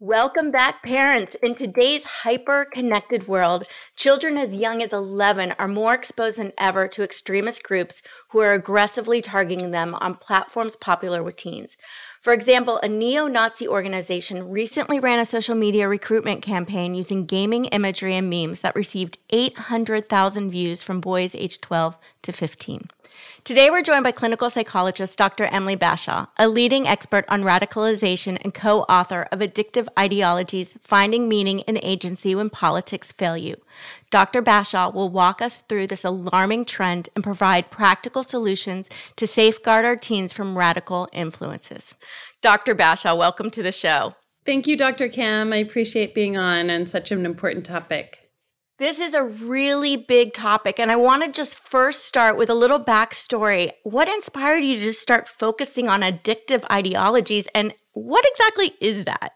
Welcome back, parents. In today's hyper connected world, children as young as 11 are more exposed than ever to extremist groups who are aggressively targeting them on platforms popular with teens. For example, a neo Nazi organization recently ran a social media recruitment campaign using gaming imagery and memes that received 800,000 views from boys aged 12 to 15. Today, we're joined by clinical psychologist Dr. Emily Bashaw, a leading expert on radicalization and co author of Addictive Ideologies Finding Meaning and Agency When Politics Fail You. Dr. Bashaw will walk us through this alarming trend and provide practical solutions to safeguard our teens from radical influences. Dr. Bashaw, welcome to the show. Thank you, Dr. Cam. I appreciate being on on such an important topic. This is a really big topic, and I want to just first start with a little backstory. What inspired you to start focusing on addictive ideologies, and what exactly is that?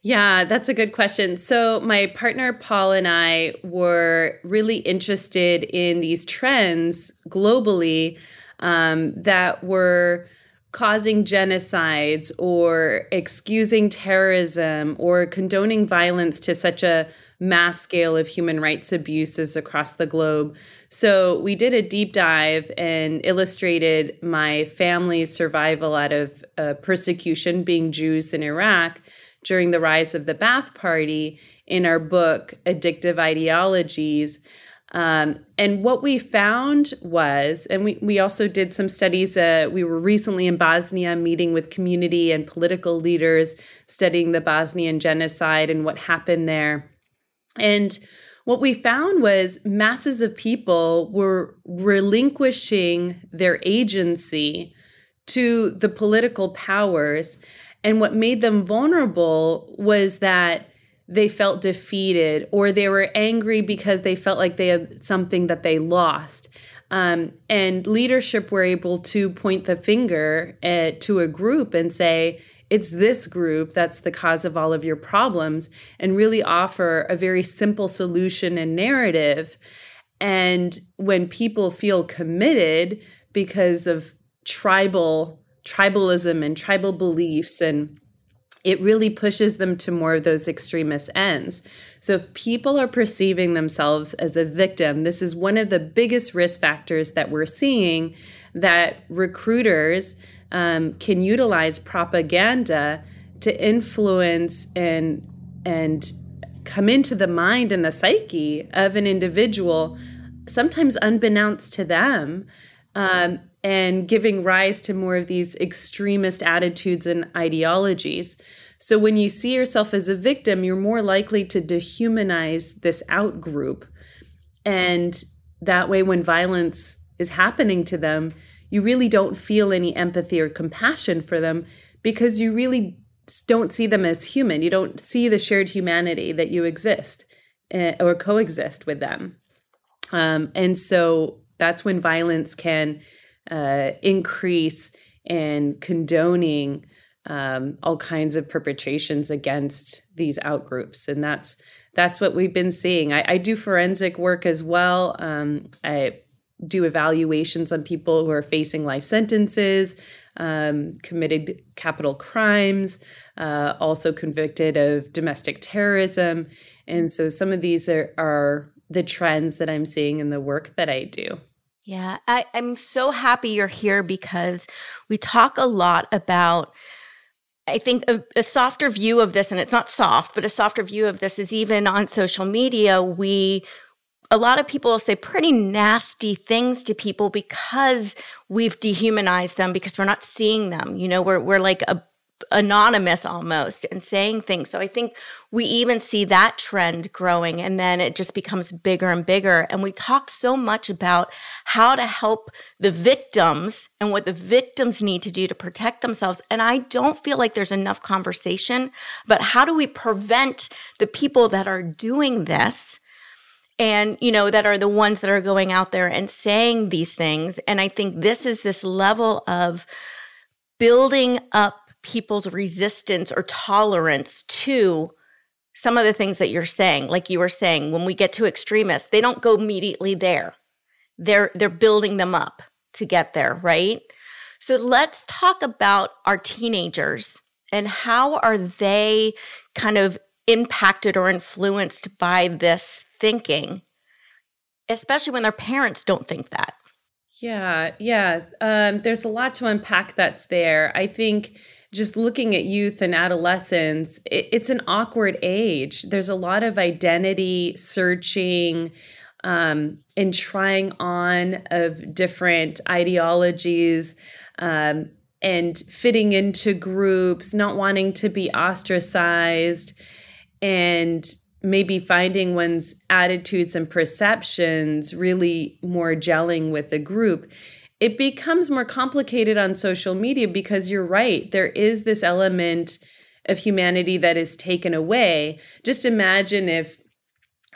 Yeah, that's a good question. So, my partner Paul and I were really interested in these trends globally um, that were causing genocides or excusing terrorism or condoning violence to such a mass scale of human rights abuses across the globe. So we did a deep dive and illustrated my family's survival out of uh, persecution, being Jews in Iraq during the rise of the Ba'ath Party in our book, Addictive Ideologies. Um, and what we found was, and we, we also did some studies. Uh, we were recently in Bosnia meeting with community and political leaders, studying the Bosnian genocide and what happened there. And what we found was masses of people were relinquishing their agency to the political powers. And what made them vulnerable was that they felt defeated or they were angry because they felt like they had something that they lost. Um, and leadership were able to point the finger at, to a group and say, it's this group that's the cause of all of your problems and really offer a very simple solution and narrative and when people feel committed because of tribal tribalism and tribal beliefs and it really pushes them to more of those extremist ends. So, if people are perceiving themselves as a victim, this is one of the biggest risk factors that we're seeing that recruiters um, can utilize propaganda to influence and and come into the mind and the psyche of an individual, sometimes unbeknownst to them, um, and giving rise to more of these extremist attitudes and ideologies. So when you see yourself as a victim, you're more likely to dehumanize this out group. And that way, when violence is happening to them, you really don't feel any empathy or compassion for them because you really don't see them as human. You don't see the shared humanity that you exist uh, or coexist with them. Um, and so that's when violence can uh, increase and condoning um, all kinds of perpetrations against these outgroups. And that's that's what we've been seeing. I, I do forensic work as well. Um, I do evaluations on people who are facing life sentences, um, committed capital crimes, uh, also convicted of domestic terrorism. And so some of these are, are the trends that I'm seeing in the work that I do. Yeah, I, I'm so happy you're here because we talk a lot about. I think a, a, softer view of this, and it's not soft, but a softer view of this is even on social media. We a lot of people say pretty nasty things to people because we've dehumanized them because we're not seeing them. You know, we're we're like a anonymous almost and saying things. So I think we even see that trend growing and then it just becomes bigger and bigger. And we talk so much about how to help the victims and what the victims need to do to protect themselves. And I don't feel like there's enough conversation about how do we prevent the people that are doing this and you know that are the ones that are going out there and saying these things. And i think this is this level of building up people's resistance or tolerance to some of the things that you're saying. Like you were saying when we get to extremists they don't go immediately there. They're they're building them up to get there right? So let's talk about our teenagers and how are they kind of impacted or influenced by this thinking, especially when their parents don't think that? Yeah, yeah. Um, there's a lot to unpack that's there. I think just looking at youth and adolescence, it, it's an awkward age. There's a lot of identity searching um, and trying on of different ideologies. Um, and fitting into groups, not wanting to be ostracized, and maybe finding one's attitudes and perceptions really more gelling with the group. It becomes more complicated on social media because you're right. There is this element of humanity that is taken away. Just imagine if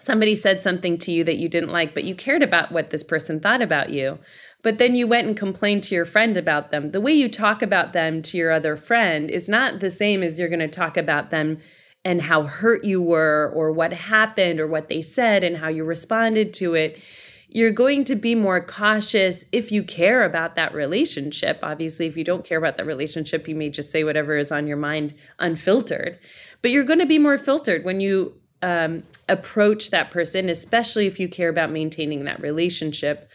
somebody said something to you that you didn't like, but you cared about what this person thought about you but then you went and complained to your friend about them. The way you talk about them to your other friend is not the same as you're going to talk about them and how hurt you were or what happened or what they said and how you responded to it. You're going to be more cautious if you care about that relationship. Obviously, if you don't care about that relationship, you may just say whatever is on your mind unfiltered. But you're going to be more filtered when you um, approach that person, especially if you care about maintaining that relationship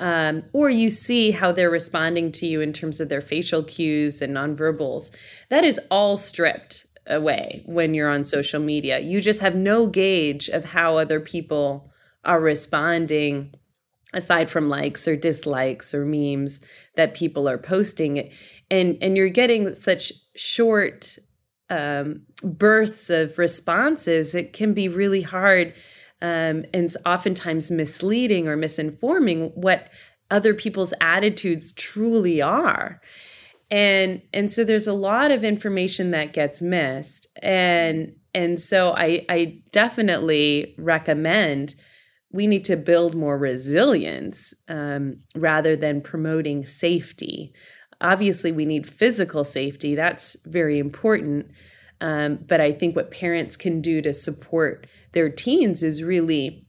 um, or you see how they're responding to you in terms of their facial cues and nonverbals. That is all stripped away when you're on social media. You just have no gauge of how other people are responding aside from likes or dislikes or memes that people are posting and and you're getting such short um, bursts of responses it can be really hard um, and oftentimes misleading or misinforming what other people's attitudes truly are and and so there's a lot of information that gets missed. And and so i i definitely recommend we need to build more resilience um, rather than promoting safety. Obviously we need physical safety. That's very important. Um, but i think what parents can do to support their teens is really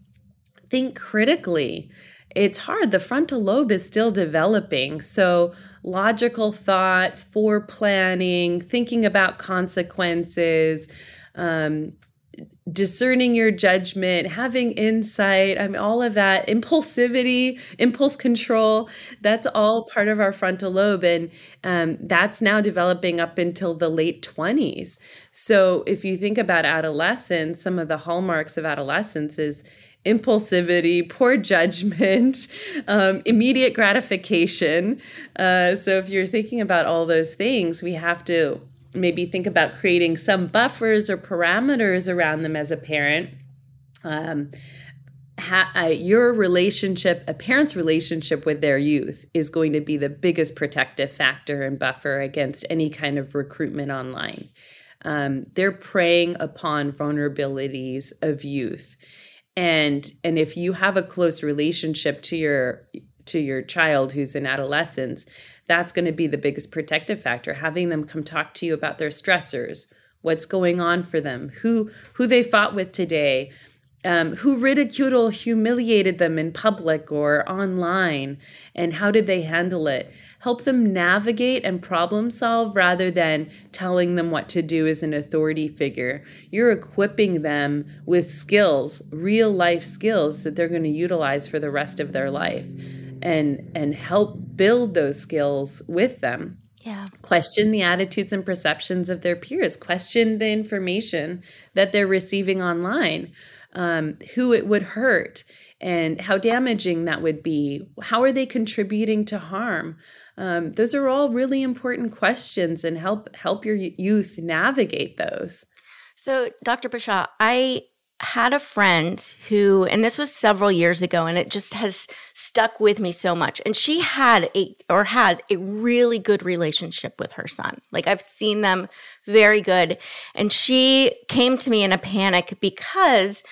think critically. It's hard. The frontal lobe is still developing. So, logical thought, for planning, thinking about consequences, um, discerning your judgment, having insight, I mean, all of that, impulsivity, impulse control, that's all part of our frontal lobe. And um, that's now developing up until the late 20s. So if you think about adolescence, some of the hallmarks of adolescence is impulsivity, poor judgment, um, immediate gratification. Uh, so if you're thinking about all those things, we have to maybe think about creating some buffers or parameters around them as a parent. Um, ha- uh, your relationship, a parent's relationship with their youth, is going to be the biggest protective factor and buffer against any kind of recruitment online. Um, they're preying upon vulnerabilities of youth, and and if you have a close relationship to your to your child who's in adolescence, that's going to be the biggest protective factor having them come talk to you about their stressors what's going on for them who who they fought with today um, who ridiculed or humiliated them in public or online and how did they handle it help them navigate and problem solve rather than telling them what to do as an authority figure. You're equipping them with skills real life skills that they're going to utilize for the rest of their life and and help build those skills with them. Yeah. Question the attitudes and perceptions of their peers. Question the information that they're receiving online um, who it would hurt and how damaging that would be. How are they contributing to harm um, those are all really important questions and help help your youth navigate those so dr bashaw i had a friend who, and this was several years ago, and it just has stuck with me so much. And she had a, or has a really good relationship with her son. Like I've seen them very good. And she came to me in a panic because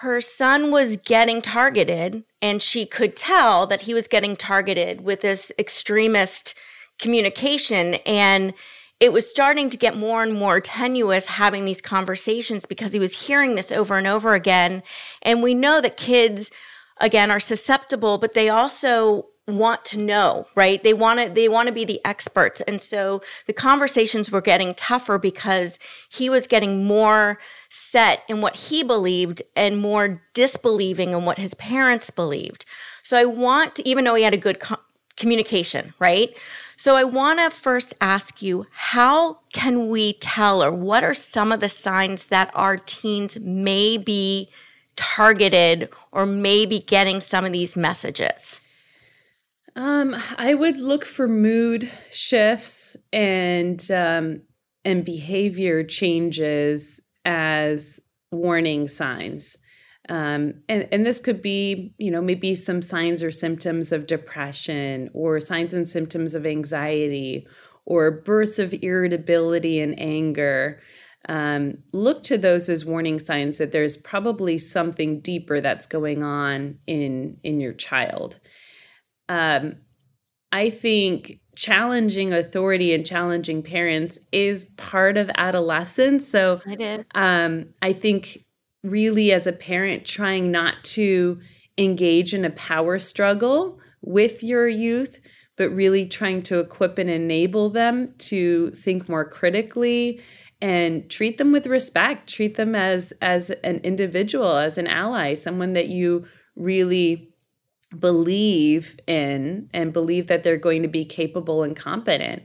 her son was getting targeted, and she could tell that he was getting targeted with this extremist communication. And it was starting to get more and more tenuous having these conversations because he was hearing this over and over again. And we know that kids, again, are susceptible, but they also want to know right? They want to they want to be the experts. And so the conversations were getting tougher because he was getting more set in what he believed and more disbelieving in what his parents believed. So i want to even though he had a good co- communication right? So i want to first ask you how can we tell or what are some of the signs that our teens may be targeted or maybe getting some of these messages um, I would look for mood shifts and um, and behavior changes as warning signs. Um, and, and this could be, you know, maybe some signs or symptoms of depression or signs and symptoms of anxiety or bursts of irritability and anger. Um, look to those as warning signs that there's probably something deeper that's going on in in your child um, I think challenging authority and challenging parents is part of adolescence. So um, I think really as a parent trying not to engage in a power struggle with your youth, but really trying to equip and enable them to think more critically and treat them with respect treat them as as an individual as an ally someone that you really believe in and believe that they're going to be capable and competent.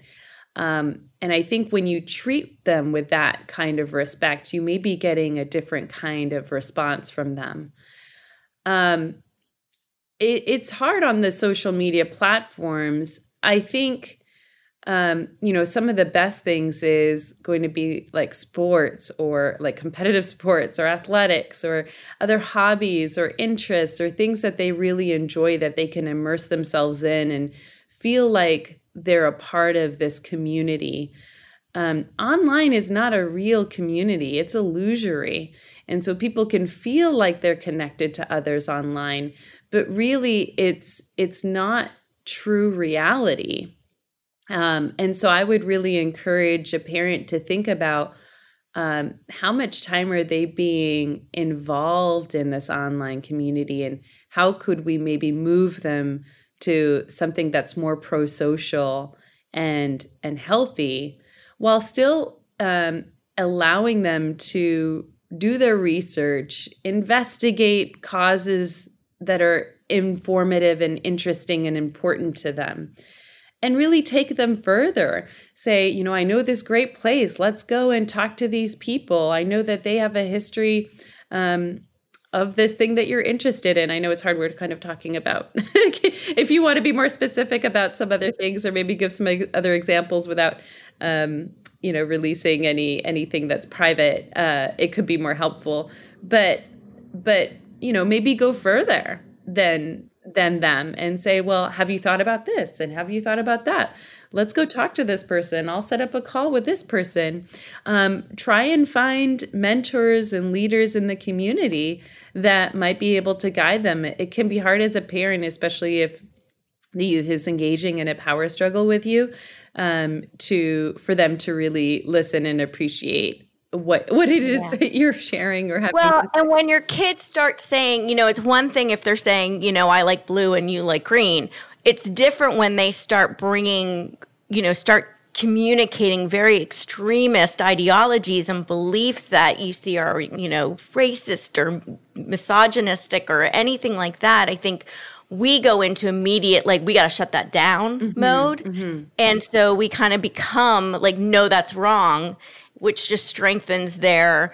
Um, and I think when you treat them with that kind of respect, you may be getting a different kind of response from them. Um, it, it's hard on the social media platforms. I think um, you know, some of the best things is going to be like sports or like competitive sports or athletics or other hobbies or interests or things that they really enjoy that they can immerse themselves in and feel like they're a part of this community. Um, online is not a real community, it's illusory. And so people can feel like they're connected to others online, but really it's it's not true reality. Um, and so I would really encourage a parent to think about um, how much time are they being involved in this online community and how could we maybe move them to something that's more pro-social and and healthy while still um, allowing them to do their research investigate causes that are informative and interesting and important to them and really take them further. Say, you know, I know this great place. Let's go and talk to these people. I know that they have a history um, of this thing that you're interested in. I know it's hard. We're kind of talking about if you want to be more specific about some other things, or maybe give some other examples without, um, you know, releasing any anything that's private. Uh, it could be more helpful. But but you know, maybe go further than than them and say, well, have you thought about this? And have you thought about that? Let's go talk to this person. I'll set up a call with this person. Um, try and find mentors and leaders in the community that might be able to guide them. It can be hard as a parent, especially if the youth is engaging in a power struggle with you, um, to for them to really listen and appreciate what what it is yeah. that you're sharing or having well and when your kids start saying you know it's one thing if they're saying you know i like blue and you like green it's different when they start bringing you know start communicating very extremist ideologies and beliefs that you see are you know racist or misogynistic or anything like that i think we go into immediate like we got to shut that down mm-hmm, mode mm-hmm. and so we kind of become like no that's wrong which just strengthens their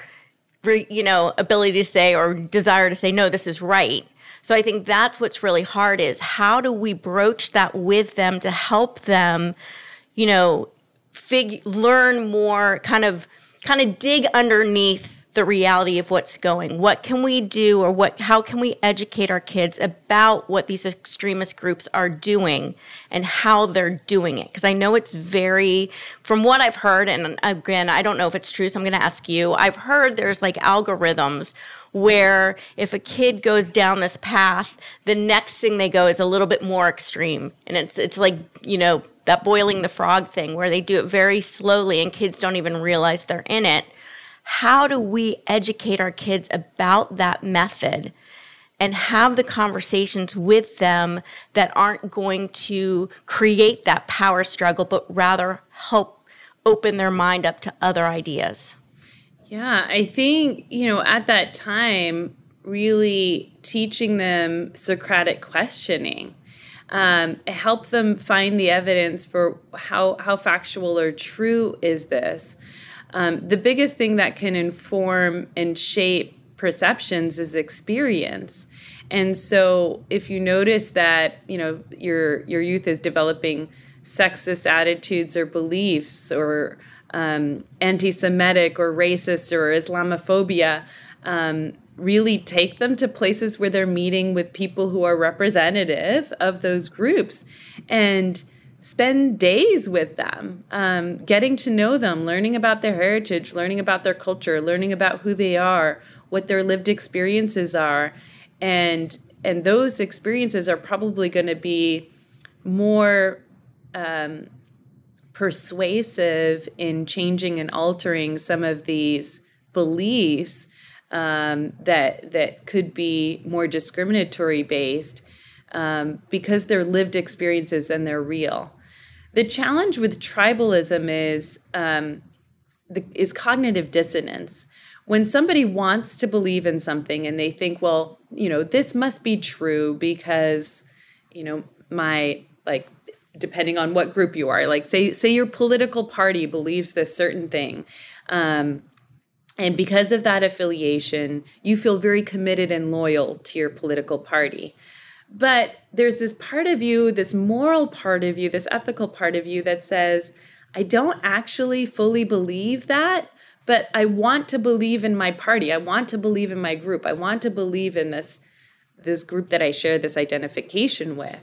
you know ability to say or desire to say no this is right. So i think that's what's really hard is how do we broach that with them to help them you know fig- learn more kind of kind of dig underneath the reality of what's going. What can we do or what how can we educate our kids about what these extremist groups are doing and how they're doing it? Because I know it's very from what I've heard and again, I don't know if it's true, so I'm going to ask you. I've heard there's like algorithms where if a kid goes down this path, the next thing they go is a little bit more extreme. And it's it's like, you know, that boiling the frog thing where they do it very slowly and kids don't even realize they're in it how do we educate our kids about that method and have the conversations with them that aren't going to create that power struggle, but rather help open their mind up to other ideas? Yeah, I think, you know, at that time, really teaching them Socratic questioning. Um, help them find the evidence for how how factual or true is this. Um, the biggest thing that can inform and shape perceptions is experience. And so if you notice that, you know, your your youth is developing sexist attitudes or beliefs or um, anti-Semitic or racist or Islamophobia, um, really take them to places where they're meeting with people who are representative of those groups and spend days with them, um, getting to know them, learning about their heritage, learning about their culture, learning about who they are, what their lived experiences are, and and those experiences are probably going to be more um, persuasive in changing and altering some of these beliefs um, that that could be more discriminatory based um, because they're lived experiences and they're real. The challenge with tribalism is um, the, is cognitive dissonance. When somebody wants to believe in something and they think, well, you know, this must be true because, you know, my like depending on what group you are, like say say your political party believes this certain thing. Um, and because of that affiliation, you feel very committed and loyal to your political party. But there's this part of you, this moral part of you, this ethical part of you that says, I don't actually fully believe that, but I want to believe in my party. I want to believe in my group. I want to believe in this this group that I share this identification with.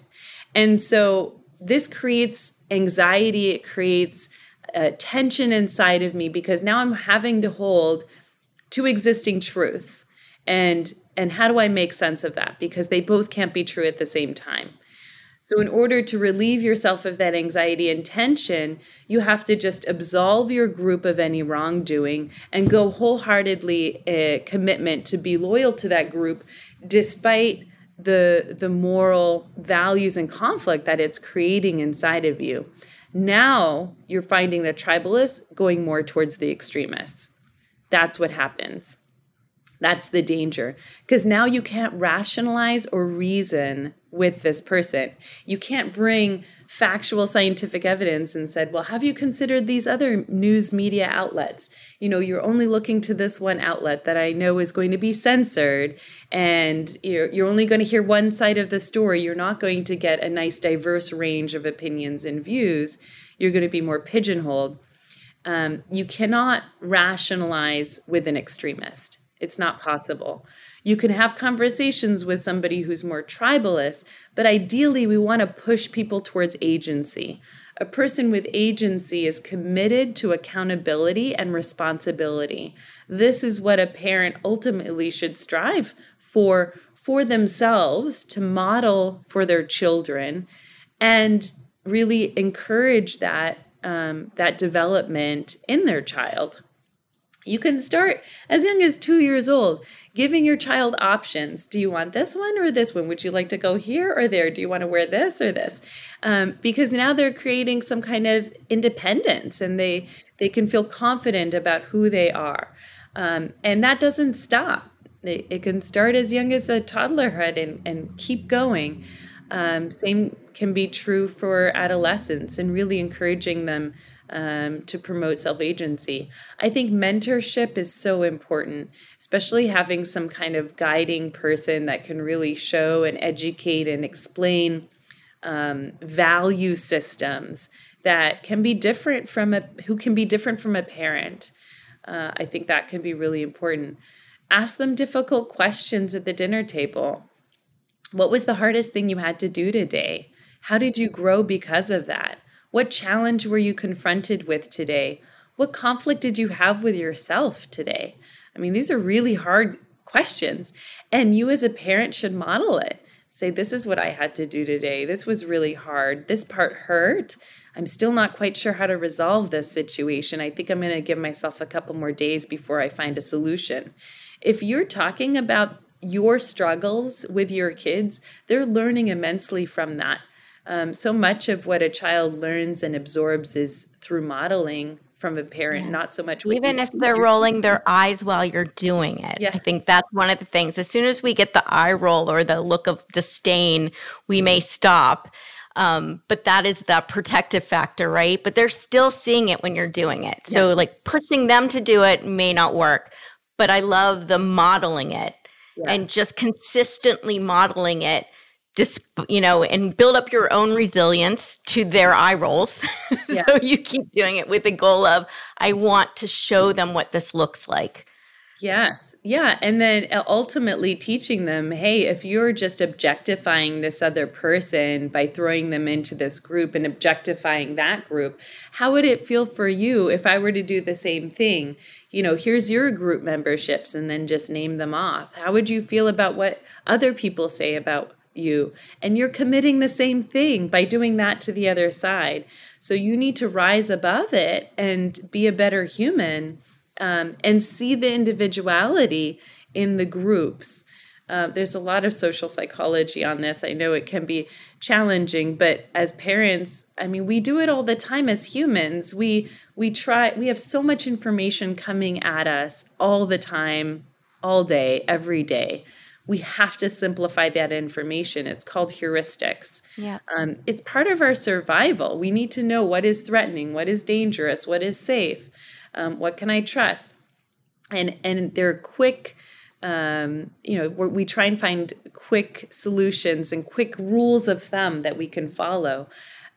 And so this creates anxiety, it creates uh, tension inside of me because now I'm having to hold two existing truths and and how do I make sense of that? Because they both can't be true at the same time. So, in order to relieve yourself of that anxiety and tension, you have to just absolve your group of any wrongdoing and go wholeheartedly a uh, commitment to be loyal to that group despite the the moral values and conflict that it's creating inside of you. Now you're finding the tribalists going more towards the extremists. That's what happens. That's the danger. Because now you can't rationalize or reason with this person. You can't bring factual scientific evidence and said, well, have you considered these other news media outlets? You know, you're only looking to this one outlet that I know is going to be censored, and you're, you're only going to hear one side of the story. You're not going to get a nice, diverse range of opinions and views. You're going to be more pigeonholed. Um, you cannot rationalize with an extremist it's not possible. You can have conversations with somebody who's more tribalist, but ideally, we want to push people towards agency. A person with agency is committed to accountability and responsibility. This is what a parent ultimately should strive for for themselves to model for their children and really encourage that um, that development in their child. You can start as young as two years old, giving your child options. Do you want this one or this one? Would you like to go here or there? Do you want to wear this or this? Um, because now they're creating some kind of independence and they they can feel confident about who they are. Um, and that doesn't stop. It, it, can start as young as a toddlerhood and, and keep going. Um, same can be true for adolescents and really encouraging them um, to promote self agency. I think mentorship is so important, especially having some kind of guiding person that can really show and educate and explain um, value systems that can be different from a who can be different from a parent. Uh, I think that can be really important. Ask them difficult questions at the dinner table. What was the hardest thing you had to do today? How did you grow because of that? What challenge were you confronted with today? What conflict did you have with yourself today? I mean, these are really hard questions, and you as a parent should model it. Say, This is what I had to do today. This was really hard. This part hurt. I'm still not quite sure how to resolve this situation. I think I'm going to give myself a couple more days before I find a solution. If you're talking about your struggles with your kids, they're learning immensely from that. Um, so much of what a child learns and absorbs is through modeling from a parent, yeah. not so much. Even if they're rolling their eyes while you're doing it. Yeah. I think that's one of the things. As soon as we get the eye roll or the look of disdain, we may stop. Um, but that is the protective factor, right? But they're still seeing it when you're doing it. So, yeah. like pushing them to do it may not work. But I love the modeling it yes. and just consistently modeling it just you know and build up your own resilience to their eye rolls. Yeah. so you keep doing it with the goal of i want to show them what this looks like. Yes. Yeah. And then uh, ultimately teaching them hey if you're just objectifying this other person by throwing them into this group and objectifying that group how would it feel for you if i were to do the same thing? You know here's your group memberships and then just name them off. How would you feel about what other people say about you. And you're committing the same thing by doing that to the other side. So you need to rise above it and be a better human um, and see the individuality in the groups. Uh, there's a lot of social psychology on this. I know it can be challenging, but as parents, I mean, we do it all the time as humans. We we try. We have so much information coming at us all the time, all day, every day we have to simplify that information. It's called heuristics. Yeah. Um, it's part of our survival. We need to know what is threatening, what is dangerous, what is safe, um, what can I trust, and and they're quick. Um, you know, we try and find quick solutions and quick rules of thumb that we can follow.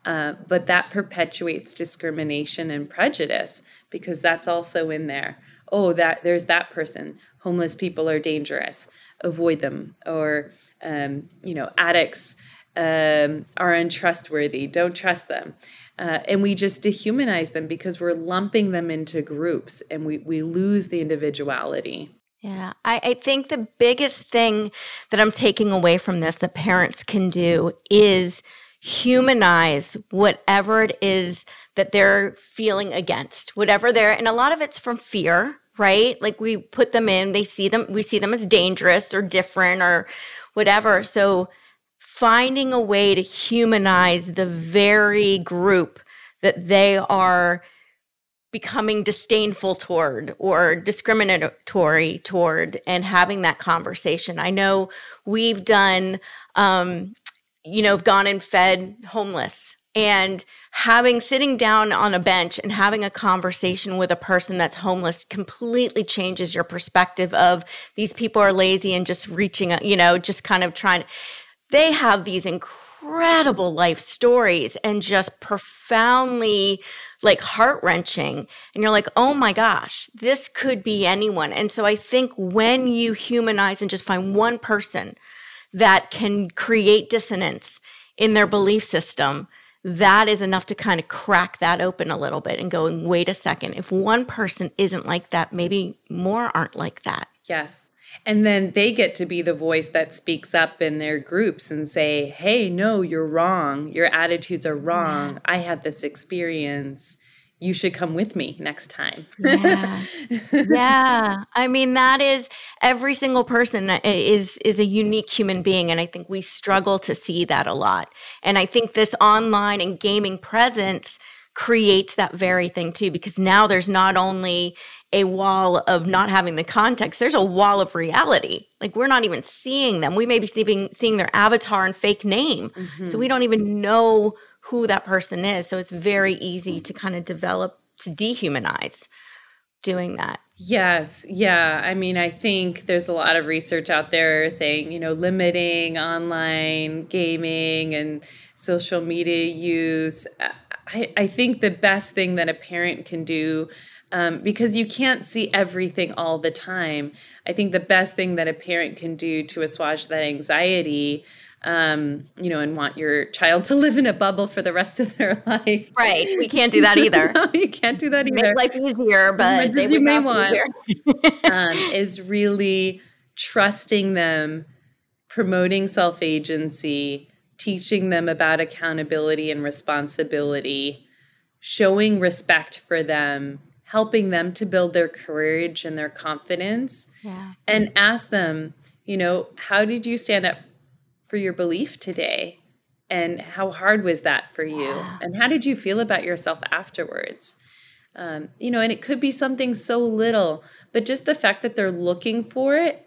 Uh, but that perpetuates discrimination and prejudice because that's also in there. Oh, that there's that person. Homeless people are dangerous. Avoid them. Or um, you know addicts um, are untrustworthy. Don't trust them. Uh, and we just dehumanize them because we're lumping them into groups and we, we lose the individuality. Yeah, I, I, think the biggest thing that I'm taking away from this that parents can do is humanize whatever it is that they're feeling against, whatever they're, and a lot of it's from fear, right? Like we put them in, they see them, we see them as dangerous or different or whatever. So finding a way to humanize the very group that they are becoming disdainful toward or discriminatory toward and having that conversation. I know we've done um, you know, have gone and fed homeless. And having sitting down on a bench and having a conversation with a person that's homeless completely changes your perspective of these people are lazy and just reaching you know just kind of trying they have these incredible life stories and just profoundly like heart-wrenching. And you're like oh my gosh this could be anyone. And so i think when you humanize and just find one person that can create dissonance in their belief system that is enough to kind of crack that open a little bit and go, wait a second, if one person isn't like that, maybe more aren't like that. Yes. And then they get to be the voice that speaks up in their groups and say, hey, no, you're wrong. Your attitudes are wrong. Yeah. I had this experience you should come with me next time. yeah. yeah. I mean that is every single person is is a unique human being and I think we struggle to see that a lot. And I think this online and gaming presence creates that very thing too because now there's not only a wall of not having the context there's a wall of reality like we're not even seeing them we may be seeing seeing their avatar and fake name mm-hmm. so we don't even know who that person is. So it's very easy to kind of develop to dehumanize doing that. Yes. Yeah. I mean, I think there's a lot of research out there saying, you know, limiting online gaming and social media use. I, I think the best thing that a parent can do, um, because you can't see everything all the time, I think the best thing that a parent can do to assuage that anxiety um, you know, and want your child to live in a bubble for the rest of their life. Right. We can't do that either. no, you can't do that either. Makes life easier, but as you may want. um, is really trusting them, promoting self agency, teaching them about accountability and responsibility, showing respect for them, helping them to build their courage and their confidence, yeah. and ask them you know, how did you stand up for your belief today? And how hard was that for you? Yeah. And how did you feel about yourself afterwards? Um, you know, and it could be something so little, but just the fact that they're looking for it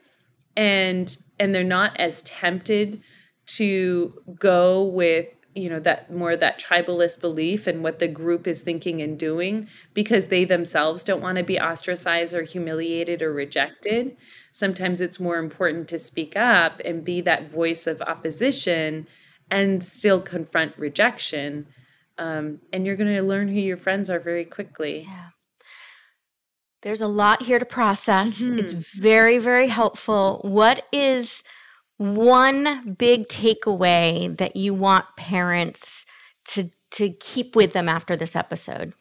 and and they're not as tempted to go with you know that more that tribalist belief and what the group is thinking and doing because they themselves don't want to be ostracized or humiliated or rejected. Sometimes it's more important to speak up and be that voice of opposition and still confront rejection um, and you're going to learn who your friends are very quickly. Yeah. There's a lot here to process. Mm-hmm. it's very very helpful. What is one big takeaway that you want parents to to keep with them after this episode?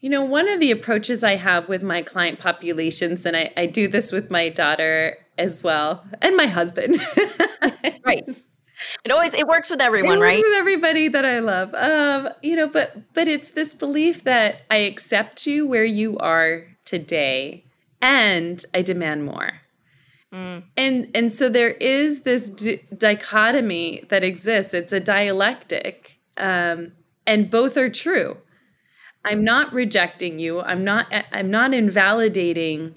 You know, one of the approaches I have with my client populations, and I, I do this with my daughter as well, and my husband. right. It always it works with everyone, it right? With everybody that I love. Um, you know, but but it's this belief that I accept you where you are today and I demand more. Mm. And and so there is this d- dichotomy that exists. It's a dialectic, um, and both are true. I'm not rejecting you. I'm not. I'm not invalidating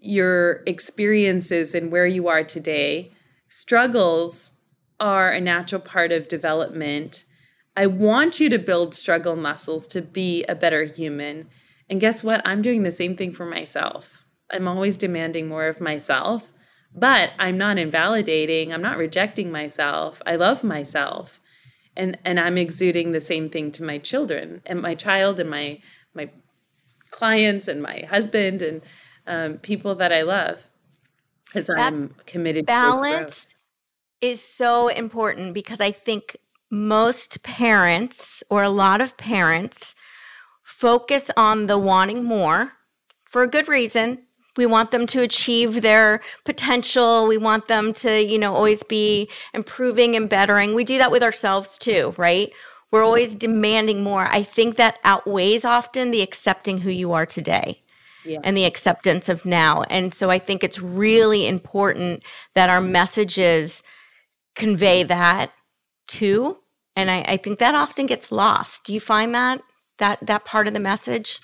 your experiences and where you are today. Struggles are a natural part of development. I want you to build struggle muscles to be a better human. And guess what? I'm doing the same thing for myself. I'm always demanding more of myself. But I'm not invalidating, I'm not rejecting myself. I love myself. And and I'm exuding the same thing to my children and my child and my my clients and my husband and um, people that I love because I'm committed balance is so important because I think most parents or a lot of parents focus on the wanting more for a good reason we want them to achieve their potential. We want them to you know always be improving and bettering. We do that with ourselves too right? We're always demanding more. I think that outweighs often the accepting who you are today yeah. and the acceptance of now. And so i think it's really important that our messages convey that too. And I, I think that often gets lost. Do you find that that that part of the message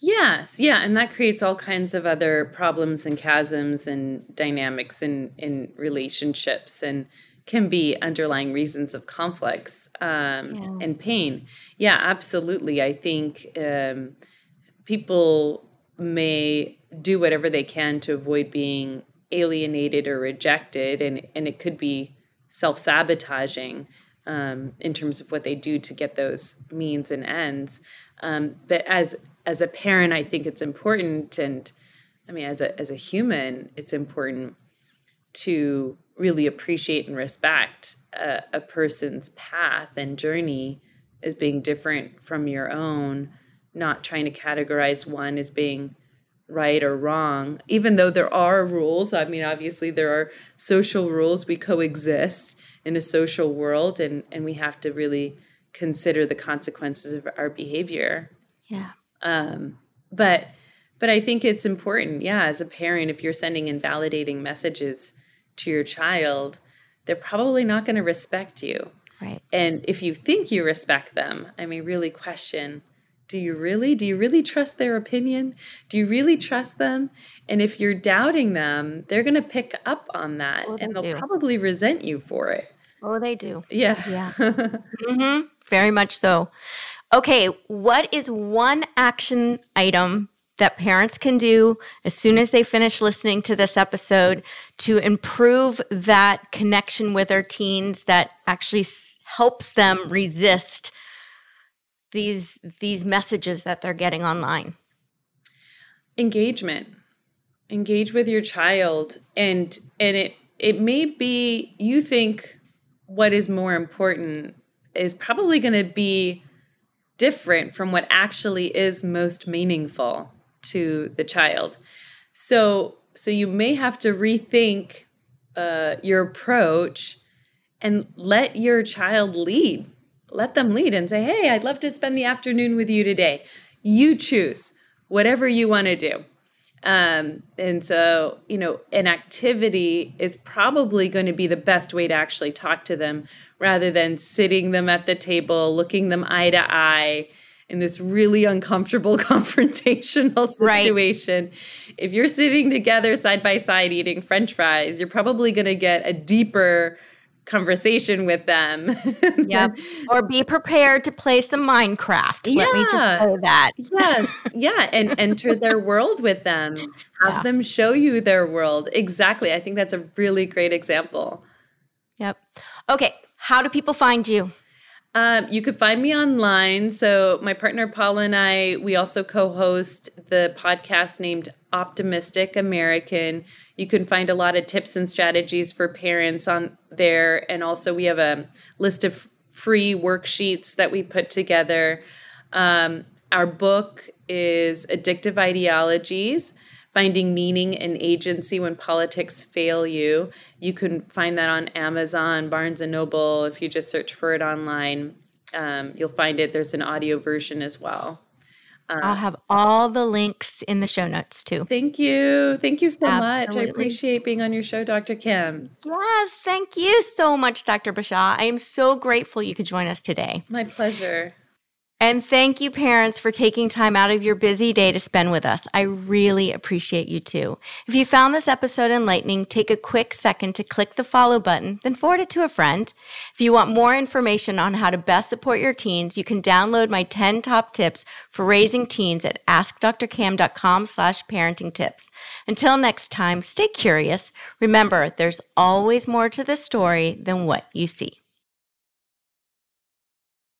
Yes, yeah, and that creates all kinds of other problems and chasms and dynamics in in relationships and can be underlying reasons of conflicts um, yeah. and pain. Yeah, absolutely. I think um, people may do whatever they can to avoid being alienated or rejected, and and it could be self sabotaging um, in terms of what they do to get those means and ends. Um, but as as a parent, I think it's important, and I mean, as a as a human, it's important to really appreciate and respect a, a person's path and journey as being different from your own. Not trying to categorize one as being right or wrong, even though there are rules. I mean, obviously, there are social rules. We coexist in a social world, and and we have to really consider the consequences of our behavior. Yeah. Um, but but I think it's important, yeah, as a parent, if you're sending invalidating messages to your child, they're probably not going to respect you. Right. And if you think you respect them, I mean, really question do you really? Do you really trust their opinion? Do you really trust them? And if you're doubting them, they're going to pick up on that oh, and they'll do. probably resent you for it. Oh, they do. Yeah. Yeah. mm-hmm. Very much so. Okay, what is one action item that parents can do as soon as they finish listening to this episode to improve that connection with their teens that actually helps them resist these these messages that they're getting online? Engagement. Engage with your child and and it it may be you think what is more important is probably going to be different from what actually is most meaningful to the child. So, so you may have to rethink uh, your approach and let your child lead. Let them lead and say, "Hey, I'd love to spend the afternoon with you today. You choose whatever you want to do." Um, and so, you know, an activity is probably going to be the best way to actually talk to them rather than sitting them at the table, looking them eye to eye in this really uncomfortable confrontational situation. Right. If you're sitting together side by side eating french fries, you're probably going to get a deeper conversation with them. yep. Or be prepared to play some Minecraft. Yeah. Let me just say that. yes. Yeah. And enter their world with them. Have yeah. them show you their world. Exactly. I think that's a really great example. Yep. Okay. How do people find you? Um, you could find me online. So my partner Paula and I, we also co-host the podcast named Optimistic American. You can find a lot of tips and strategies for parents on there, and also we have a list of free worksheets that we put together. Um, our book is Addictive Ideologies Finding Meaning and Agency When Politics Fail You. You can find that on Amazon, Barnes and Noble. If you just search for it online, um, you'll find it. There's an audio version as well. Uh, I'll have all the links in the show notes too. Thank you. Thank you so Absolutely. much. I appreciate being on your show, Dr. Cam. Yes, thank you so much, Dr. Bashaw. I am so grateful you could join us today. My pleasure. And thank you, parents, for taking time out of your busy day to spend with us. I really appreciate you too. If you found this episode enlightening, take a quick second to click the follow button, then forward it to a friend. If you want more information on how to best support your teens, you can download my 10 top tips for raising teens at askdrcam.com slash parenting tips. Until next time, stay curious. Remember, there's always more to the story than what you see.